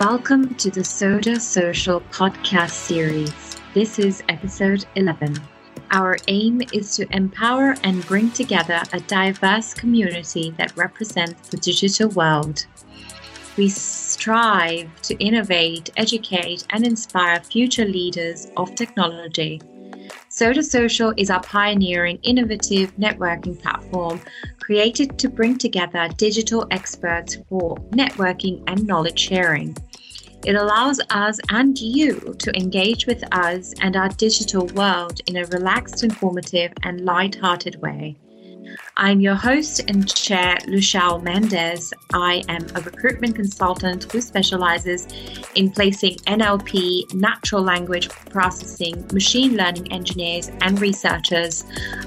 Welcome to the Soda Social podcast series. This is episode 11. Our aim is to empower and bring together a diverse community that represents the digital world. We strive to innovate, educate, and inspire future leaders of technology. Soda Social is our pioneering, innovative networking platform created to bring together digital experts for networking and knowledge sharing. It allows us and you to engage with us and our digital world in a relaxed, informative, and light-hearted way. I'm your host and chair, Lucial Mendez. I am a recruitment consultant who specializes in placing NLP, natural language processing, machine learning engineers, and researchers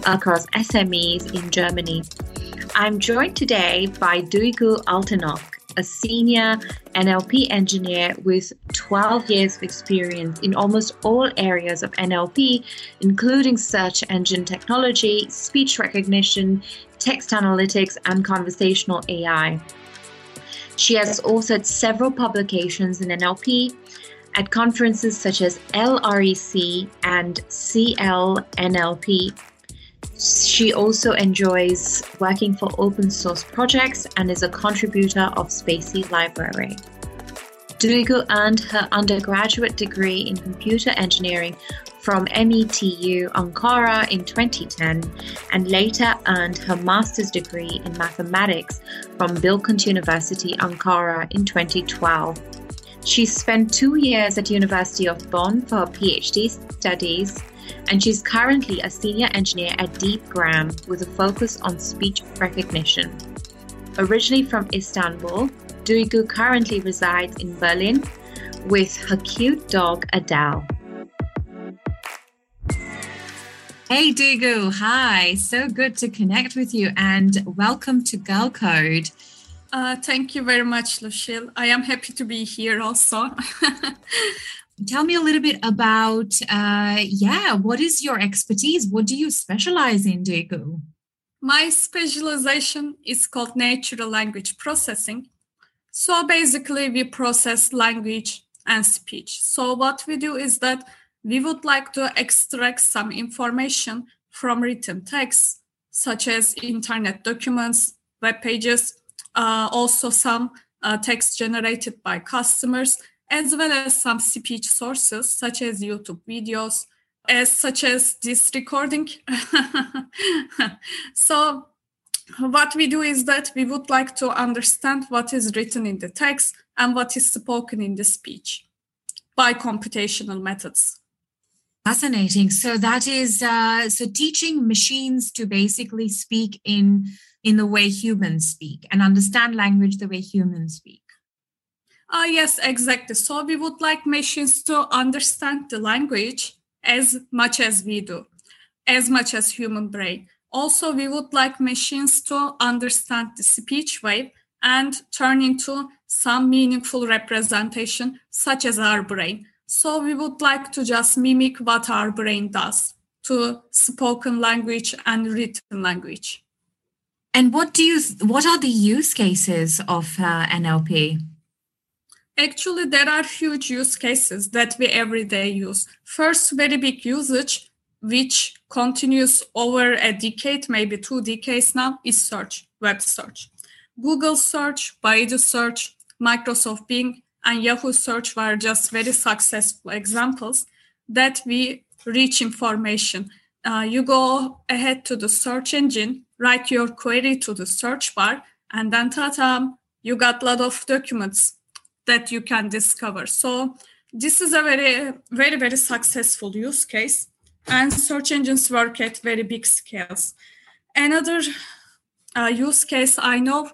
across SMEs in Germany. I'm joined today by Duygu Altinok a senior NLP engineer with 12 years of experience in almost all areas of NLP, including search engine technology, speech recognition, text analytics, and conversational AI. She has authored several publications in NLP at conferences such as LREC and CLNLP she also enjoys working for open source projects and is a contributor of spaCy Library. Duygu earned her undergraduate degree in computer engineering from METU Ankara in 2010 and later earned her master's degree in mathematics from Bilkent University Ankara in 2012. She spent two years at University of Bonn for her PhD studies and she's currently a senior engineer at Deepgram with a focus on speech recognition. Originally from Istanbul, Duygu currently resides in Berlin with her cute dog Adele. Hey Duygu, hi. So good to connect with you and welcome to Girl Code. Uh, thank you very much, Lucille. I am happy to be here also. tell me a little bit about uh, yeah what is your expertise? What do you specialize in Duygu my specialization is called natural language processing. So basically we process language and speech. So what we do is that we would like to extract some information from written text such as internet documents web pages uh, also some uh, text generated by customers as well as some speech sources such as YouTube videos, as such as this recording. so what we do is that we would like to understand what is written in the text and what is spoken in the speech by computational methods. Fascinating. So that is uh, so teaching machines to basically speak in in the way humans speak and understand language the way humans speak. Uh, yes, exactly. So we would like machines to understand the language as much as we do, as much as human brain. Also, we would like machines to understand the speech wave and turn into some meaningful representation, such as our brain. So we would like to just mimic what our brain does to spoken language and written language. And what do you? What are the use cases of uh, NLP? Actually, there are huge use cases that we every day use. First, very big usage, which continues over a decade, maybe two decades now, is search, web search. Google search, Baidu search, Microsoft Bing, and Yahoo search were just very successful examples that we reach information. Uh, you go ahead to the search engine, write your query to the search bar, and then ta you got a lot of documents that you can discover. So this is a very, very, very successful use case, and search engines work at very big scales. Another uh, use case I know,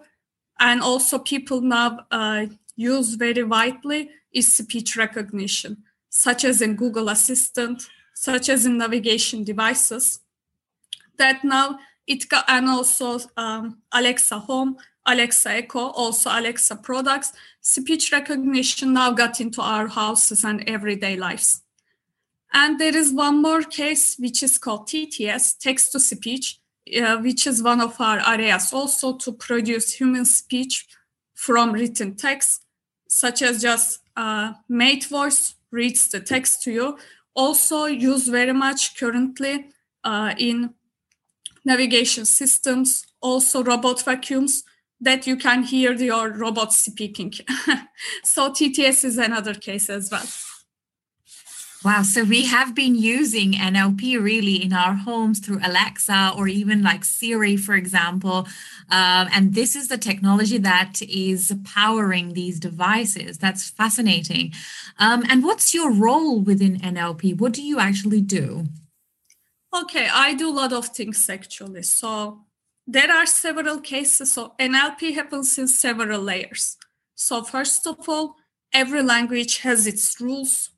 and also people now uh, use very widely, is speech recognition, such as in Google Assistant, such as in navigation devices. That now it and also um, Alexa Home Alexa Echo, also Alexa products, speech recognition now got into our houses and everyday lives. And there is one more case, which is called TTS, text to speech, uh, which is one of our areas also to produce human speech from written text, such as just uh, mate voice reads the text to you. Also used very much currently uh, in navigation systems, also robot vacuums that you can hear your robot speaking. so TTS is another case as well. Wow. So we have been using NLP really in our homes through Alexa or even like Siri, for example. Um, and this is the technology that is powering these devices. That's fascinating. Um, and what's your role within NLP? What do you actually do? Okay, I do a lot of things actually. So there are several cases. So NLP happens in several layers. So, first of all, every language has its rules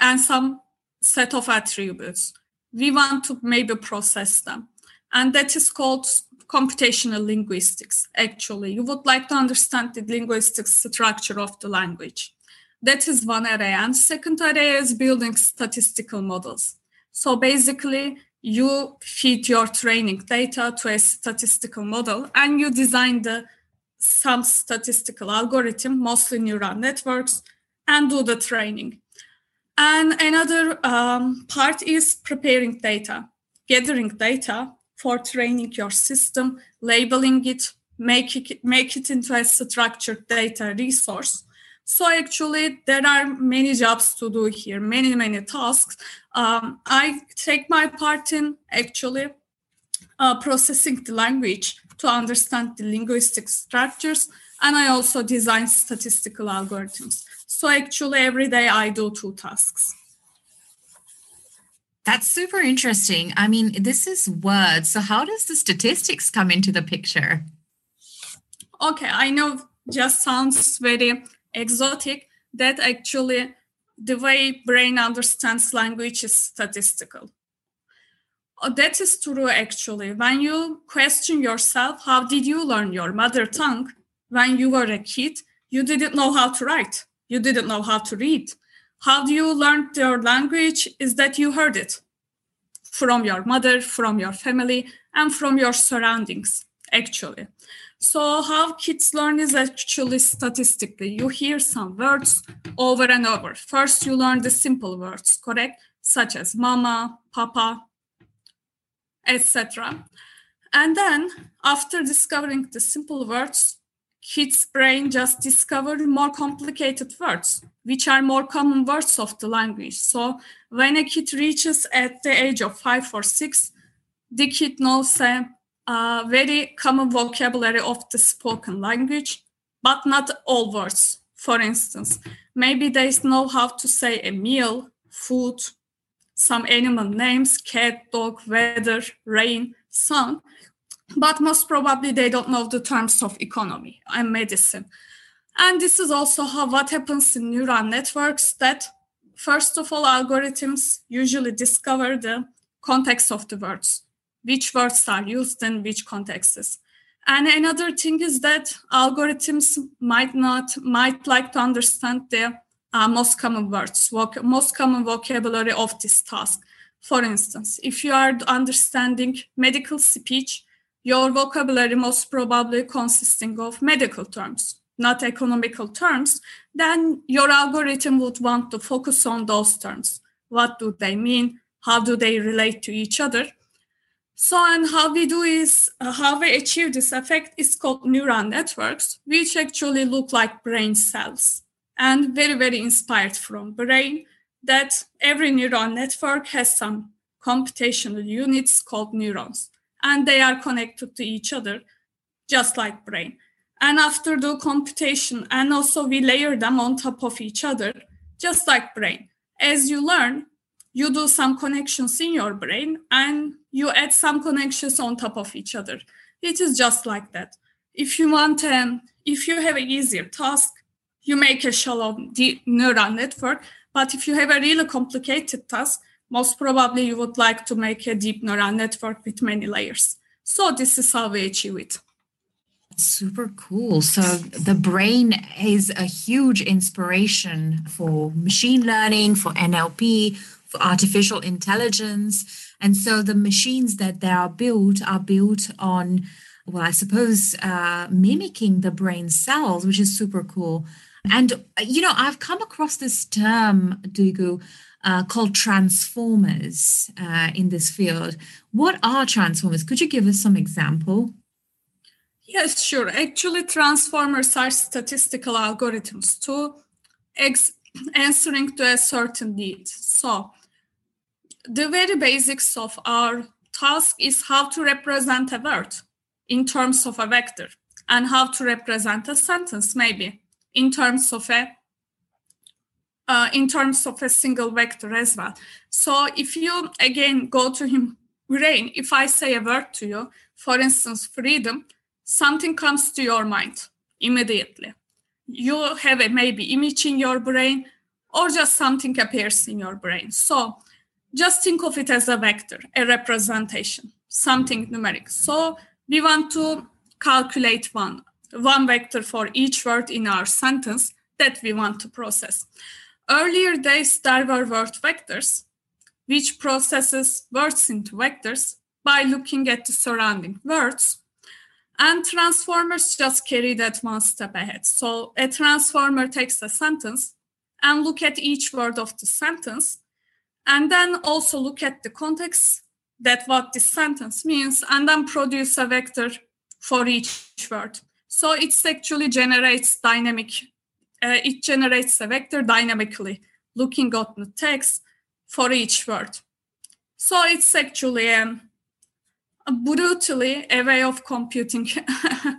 and some set of attributes. We want to maybe process them. And that is called computational linguistics, actually. You would like to understand the linguistic structure of the language. That is one area. And second area is building statistical models. So basically, you feed your training data to a statistical model and you design the some statistical algorithm, mostly neural networks, and do the training. And another um, part is preparing data, gathering data for training your system, labeling it, make it, make it into a structured data resource. So actually, there are many jobs to do here, many, many tasks. Um, I take my part in actually uh, processing the language to understand the linguistic structures, and I also design statistical algorithms. So actually, every day I do two tasks. That's super interesting. I mean, this is words. So, how does the statistics come into the picture? Okay, I know just sounds very exotic. That actually, the way brain understands language is statistical. Oh, that is true, actually. When you question yourself, how did you learn your mother tongue? When you were a kid, you didn't know how to write you didn't know how to read. How do you learn your language? Is that you heard it from your mother, from your family, and from your surroundings, actually. So, how kids learn is actually statistically. You hear some words over and over. First, you learn the simple words, correct? Such as mama, papa, etc. And then, after discovering the simple words, kids' brain just discovered more complicated words, which are more common words of the language. So when a kid reaches at the age of five or six, the kid knows a, a very common vocabulary of the spoken language, but not all words. For instance, maybe they know how to say a meal, food, some animal names, cat, dog, weather, rain, sun, but most probably they don't know the terms of economy and medicine. And this is also how what happens in neural networks that first of all algorithms usually discover the context of the words, which words are used in which contexts. And another thing is that algorithms might not might like to understand the uh, most common words, voc- most common vocabulary of this task. For instance, if you are understanding medical speech, your vocabulary most probably consisting of medical terms, not economical terms, then your algorithm would want to focus on those terms. What do they mean? How do they relate to each other? So, and how we do is, uh, how we achieve this effect is called neural networks, which actually look like brain cells and very, very inspired from brain that every neural network has some computational units called neurons and they are connected to each other, just like brain. And after the computation, and also we layer them on top of each other, just like brain. As you learn, you do some connections in your brain and you add some connections on top of each other. It is just like that. If you want, um, if you have an easier task, you make a shallow deep neural network. But if you have a really complicated task, most probably you would like to make a deep neural network with many layers. So this is how we achieve it. Super cool. So the brain is a huge inspiration for machine learning, for NLP, artificial intelligence. And so the machines that they are built are built on well, I suppose, uh, mimicking the brain cells, which is super cool. And, you know, I've come across this term, Duygu, uh, called transformers uh, in this field. What are transformers? Could you give us some example? Yes, sure. Actually, transformers are statistical algorithms to ex- answering to a certain need. So, the very basics of our task is how to represent a word in terms of a vector and how to represent a sentence maybe in terms of a uh, in terms of a single vector as well. So if you again go to him brain, if I say a word to you, for instance, freedom, something comes to your mind immediately. You have a maybe image in your brain, or just something appears in your brain. So just think of it as a vector, a representation, something numeric. So we want to calculate one, one vector for each word in our sentence that we want to process. Earlier days, there were word vectors, which processes words into vectors by looking at the surrounding words. And transformers just carry that one step ahead. So a transformer takes a sentence and look at each word of the sentence, and then also look at the context that what this sentence means, and then produce a vector for each word. So it actually generates dynamic, uh, it generates a vector dynamically, looking at the text for each word. So it's actually um, brutally a way of computing,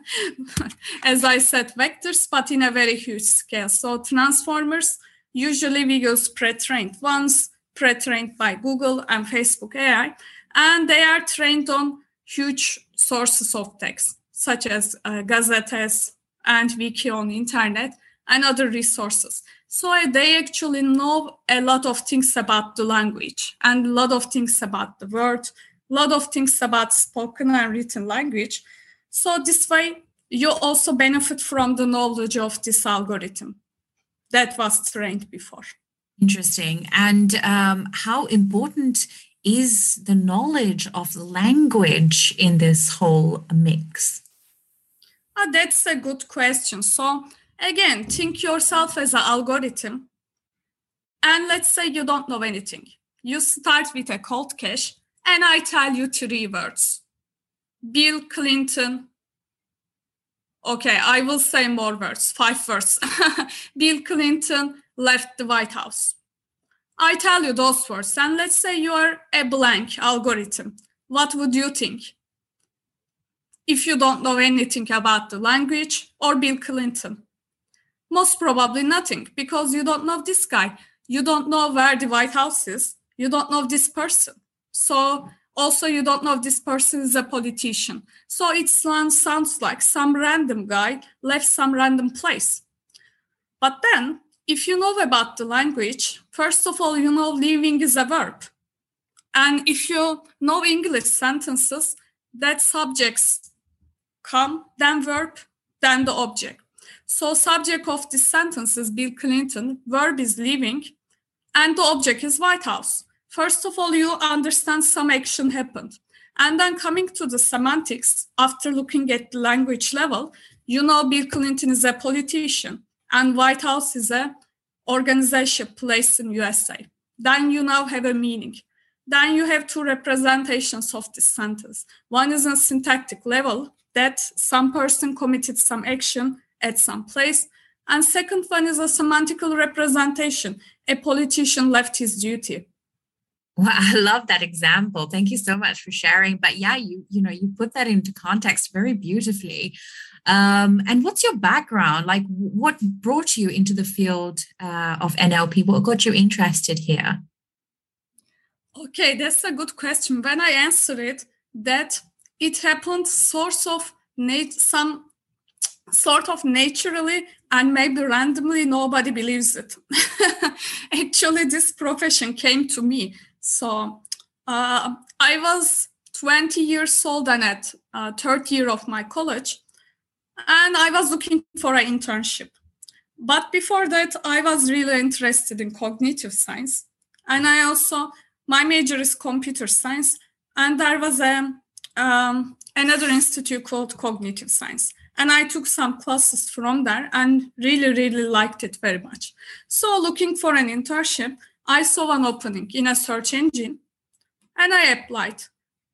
as I said, vectors, but in a very huge scale. So transformers, usually we use pre-trained ones, pre-trained by Google and Facebook AI, and they are trained on huge sources of text, such as uh, gazettes and wiki on internet and other resources. So they actually know a lot of things about the language and a lot of things about the word, a lot of things about spoken and written language. So this way, you also benefit from the knowledge of this algorithm that was trained before. Interesting. And um, how important is the knowledge of the language in this whole mix? Uh, that's a good question. So, again, think yourself as an algorithm. And let's say you don't know anything. You start with a cold cache, and I tell you three words Bill Clinton. Okay, I will say more words, five words. Bill Clinton left the White House. I tell you those words, and let's say you are a blank algorithm. What would you think? If you don't know anything about the language or Bill Clinton, most probably nothing because you don't know this guy. You don't know where the White House is. You don't know this person. So, also, you don't know this person is a politician. So, it sounds like some random guy left some random place. But then if you know about the language, first of all, you know living is a verb. And if you know English sentences, that subjects come, then verb, then the object. So subject of this sentence is Bill Clinton, verb is living, and the object is White House. First of all, you understand some action happened. And then coming to the semantics, after looking at the language level, you know Bill Clinton is a politician and White House is a organization placed in USA. Then you now have a meaning. Then you have two representations of this sentence. One is a syntactic level that some person committed some action at some place. And second one is a semantical representation. A politician left his duty. Well, I love that example. Thank you so much for sharing. But yeah, you you know you put that into context very beautifully. Um, and what's your background? Like, what brought you into the field uh, of NLP? What got you interested here? Okay, that's a good question. When I answer it, that it happened sort of nat- some sort of naturally and maybe randomly nobody believes it actually this profession came to me so uh, i was 20 years old and at uh, third year of my college and I was looking for an internship. But before that, I was really interested in cognitive science. And I also, my major is computer science. And there was a um, another institute called Cognitive Science. And I took some classes from there and really, really liked it very much. So, looking for an internship, I saw an opening in a search engine and I applied.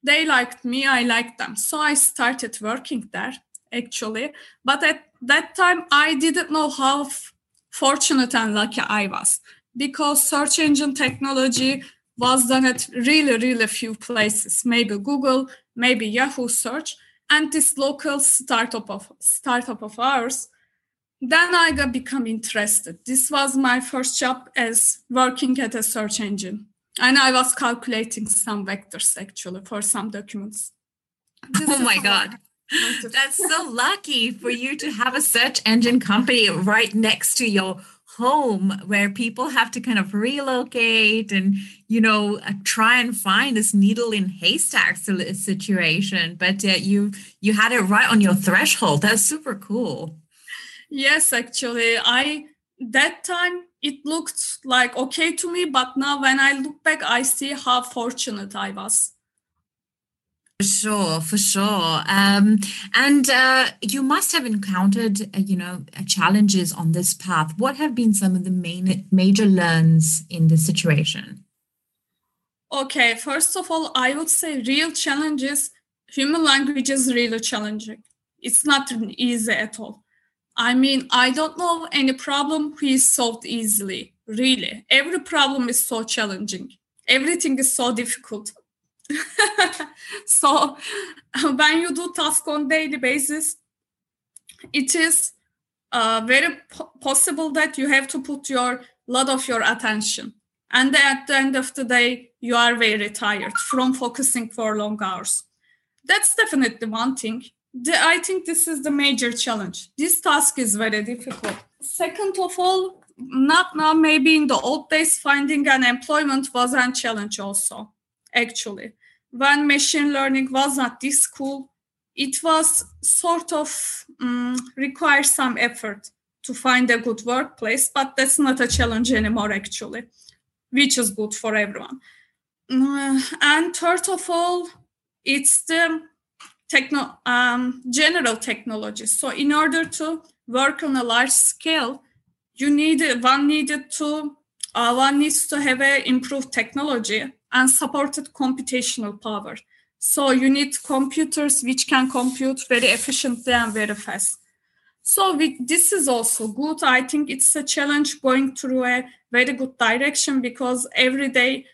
They liked me, I liked them. So, I started working there actually. But at that time, I didn't know how f- fortunate and lucky I was because search engine technology was done at really, really few places, maybe Google, maybe Yahoo search, and this local startup of startup of ours. Then I got become interested. This was my first job as working at a search engine. And I was calculating some vectors actually for some documents. This oh my God. That's so lucky for you to have a search engine company right next to your home where people have to kind of relocate and you know uh, try and find this needle in haystack situation. But uh, you you had it right on your threshold. That's super cool. Yes actually i that time it looked like okay to me but now when i look back i see how fortunate i was for sure, for sure. Um, and uh, you must have encountered, uh, you know, uh, challenges on this path. What have been some of the main major learns in this situation? Okay, first of all, I would say real challenges. Human language is really challenging. It's not easy at all. I mean, I don't know any problem who is solved easily. Really, every problem is so challenging. Everything is so difficult so when you do task on daily basis, it is uh, very po- possible that you have to put your lot of your attention. And at the end of the day, you are very tired from focusing for long hours. That's definitely one thing. The, I think this is the major challenge. This task is very difficult. Second of all, not now, maybe in the old days, finding an employment was a challenge also, actually when machine learning was not this cool, it was sort of um, require some effort to find a good workplace, but that's not a challenge anymore, actually, which is good for everyone. Uh, and third of all, it's the techno, um, general technology. So in order to work on a large scale, you need one needed to uh, one needs to have a improved technology and supported computational power. So you need computers which can compute very efficiently and very fast. So we, this is also good. I think it's a challenge going through a very good direction because every day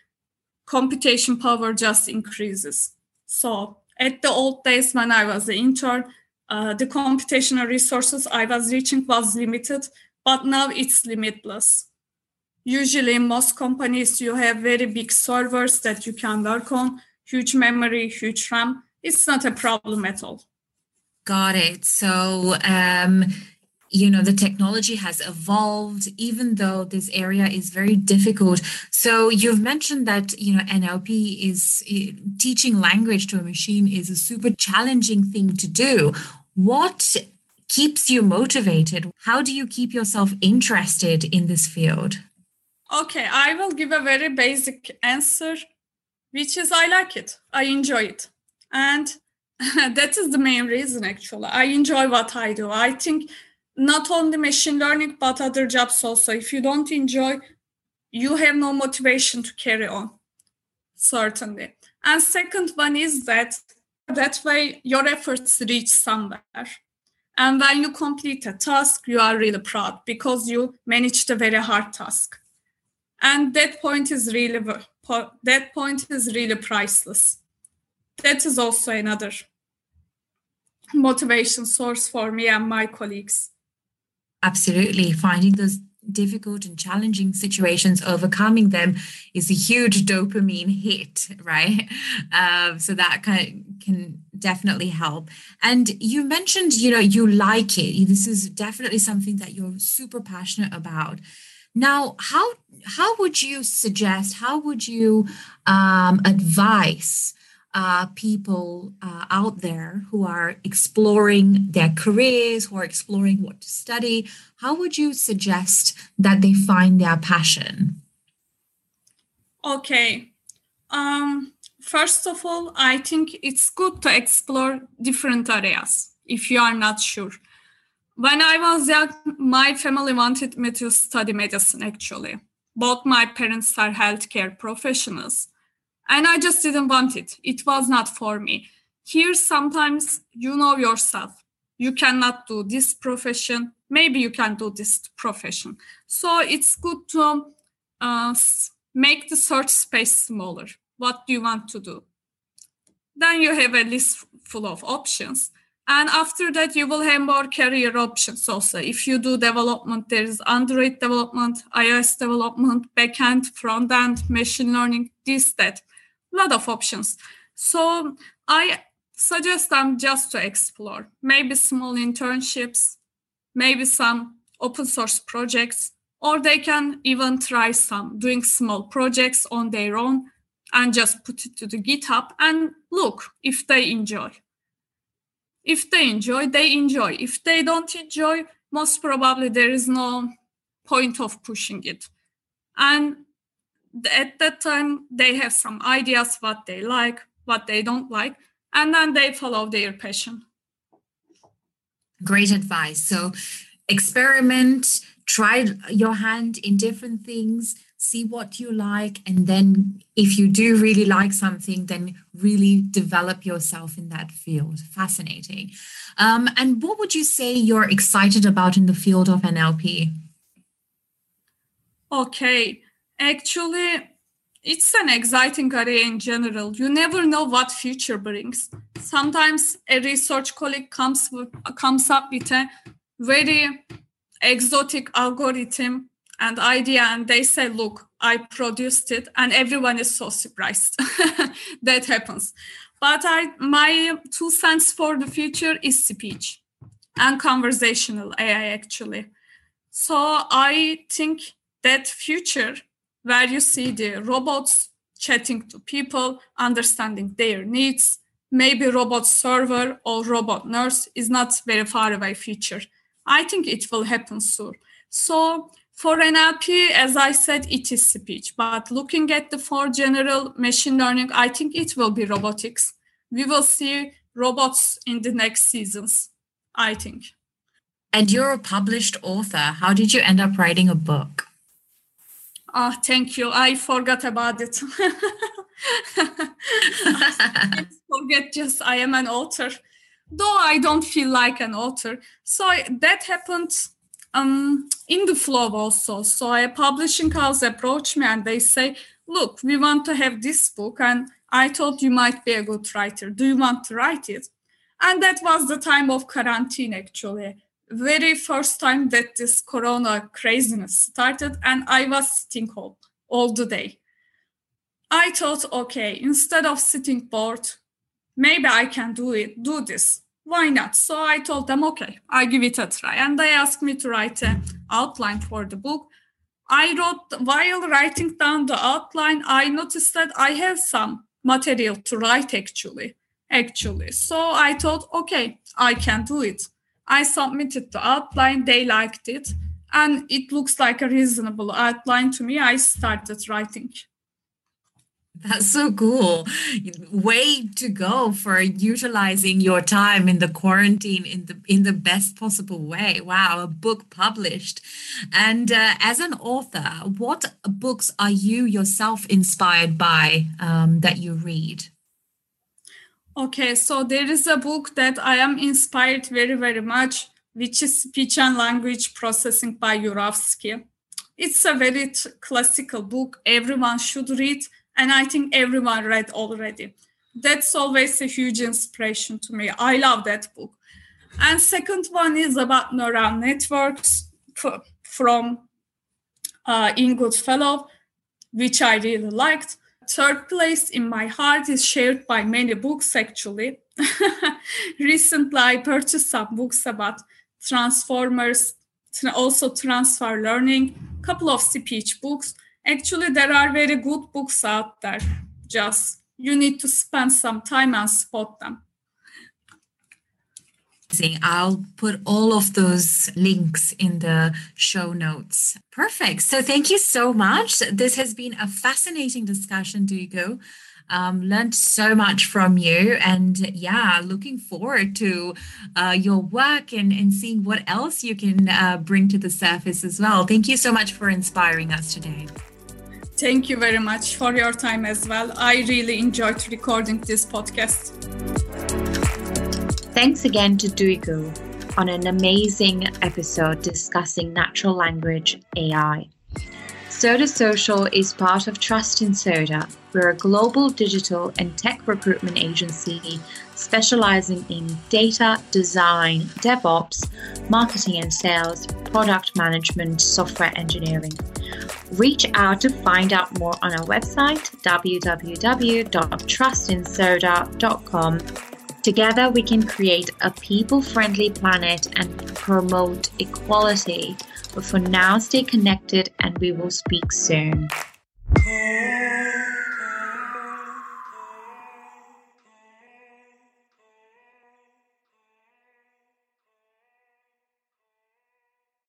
computation power just increases. So at the old days when I was an intern, uh, the computational resources I was reaching was limited, but now it's limitless usually most companies you have very big servers that you can work on huge memory huge ram. It's not a problem at all. Got it. So um you know the technology has evolved even though this area is very difficult. So you've mentioned that you know nlp is teaching language to a machine is a super challenging thing to do. What keeps you motivated? How do you keep yourself interested in this field Okay, I will give a very basic answer, which is I like it. I enjoy it. And that is the main reason, actually. I enjoy what I do. I think not only machine learning, but other jobs also. If you don't enjoy, you have no motivation to carry on, certainly. And second one is that that way your efforts reach somewhere. And when you complete a task, you are really proud because you managed a very hard task and that point is really that point is really priceless. That is also another motivation source for me and my colleagues. Absolutely. Finding those difficult and challenging situations overcoming them is a huge dopamine hit right? Um, so that of can definitely help. And you mentioned you know you like it. This is definitely something that you're super passionate about now, how how would you suggest? How would you um, advise uh, people uh, out there who are exploring their careers, who are exploring what to study? How would you suggest that they find their passion? Okay, um, first of all, I think it's good to explore different areas if you are not sure. When I was young, my family wanted me to study medicine actually. Both my parents are healthcare professionals. And I just didn't want it. It was not for me. Here, sometimes you know yourself. You cannot do this profession. Maybe you can do this profession. So it's good to uh, make the search space smaller. What do you want to do? Then you have a list full of options. And after that, you will have more career options also. If you do development, there is Android development, iOS development, backend, front end, machine learning, this, that. A lot of options. So I suggest them just to explore. Maybe small internships, maybe some open source projects, or they can even try some doing small projects on their own and just put it to the GitHub and look if they enjoy. If they enjoy, they enjoy. If they don't enjoy, most probably there is no point of pushing it. And at that time, they have some ideas what they like, what they don't like, and then they follow their passion. Great advice. So experiment, try your hand in different things see what you like and then if you do really like something then really develop yourself in that field. Fascinating. Um, and what would you say you're excited about in the field of nlp okay. Actually it's an exciting area in general. You never know what future brings. Sometimes a research colleague comes with, comes up with a very exotic algorithm and idea and they say look i produced it and everyone is so surprised that happens. But i my two cents for the future is speech and conversational ai actually. So i think that future where you see the robots chatting to people understanding their needs maybe robot server or robot nurse is not very far away future. I think it will happen soon. So for NLP, as I said, it is speech. But looking at the for general machine learning, I think it will be robotics. We will see robots in the next seasons, I think. And you're a published author. How did you end up writing a book? Ah, oh, thank you. I forgot about it. forget just I am an author. Though I don't feel like an author. So that happened um, in the flow also. So a publishing house approached me and they say, look, we want to have this book. And I thought you might be a good writer. Do you want to write it? And that was the time of quarantine, actually. Very first time that this corona craziness started, and I was sitting home all the day. I thought, okay, instead of sitting bored, maybe I can do it, do this why not? So I told them, okay, I give it a try. And they asked me to write an outline for the book. I wrote, while writing down the outline, I noticed that I have some material to write actually. Actually. So I thought, okay, I can do it. I submitted the outline, they liked it, and it looks like a reasonable outline to me. I started writing. That's so cool. Way to go for utilizing your time in the quarantine in the in the best possible way. Wow, a book published. And uh, as an author, what books are you yourself inspired by um, that you read? Okay, so there is a book that I am inspired very very much, which is Speech and Language Processing by Jurafsky. It's a very t- classical book. Everyone should read and I think everyone read already. That's always a huge inspiration to me. I love that book. And second one is about neural networks from uh, Ian Goodfellow, which I really liked. Third place in my heart is shared by many books actually. Recently, I purchased some books about transformers, also transfer learning, a couple of speech books actually there are very good books out there just you need to spend some time and spot them I'll put all of those links in the show notes. Perfect. So thank you so much. This has been a fascinating discussion, Duygu. Um, learned so much from you, and yeah, looking forward to uh, your work and, and seeing what else you can uh, bring to the surface as well. Thank you so much for inspiring us today. Thank you very much for your time as well. I really enjoyed recording this podcast. Thanks again to Duygu on an amazing episode discussing natural language AI. Soda Social is part of Trust in Soda. We're a global digital and tech recruitment agency specializing in data, design, DevOps, marketing and sales, product management, software engineering. Reach out to find out more on our website www.trustinsoda.com. Together, we can create a people friendly planet and promote equality. But for now, stay connected and we will speak soon.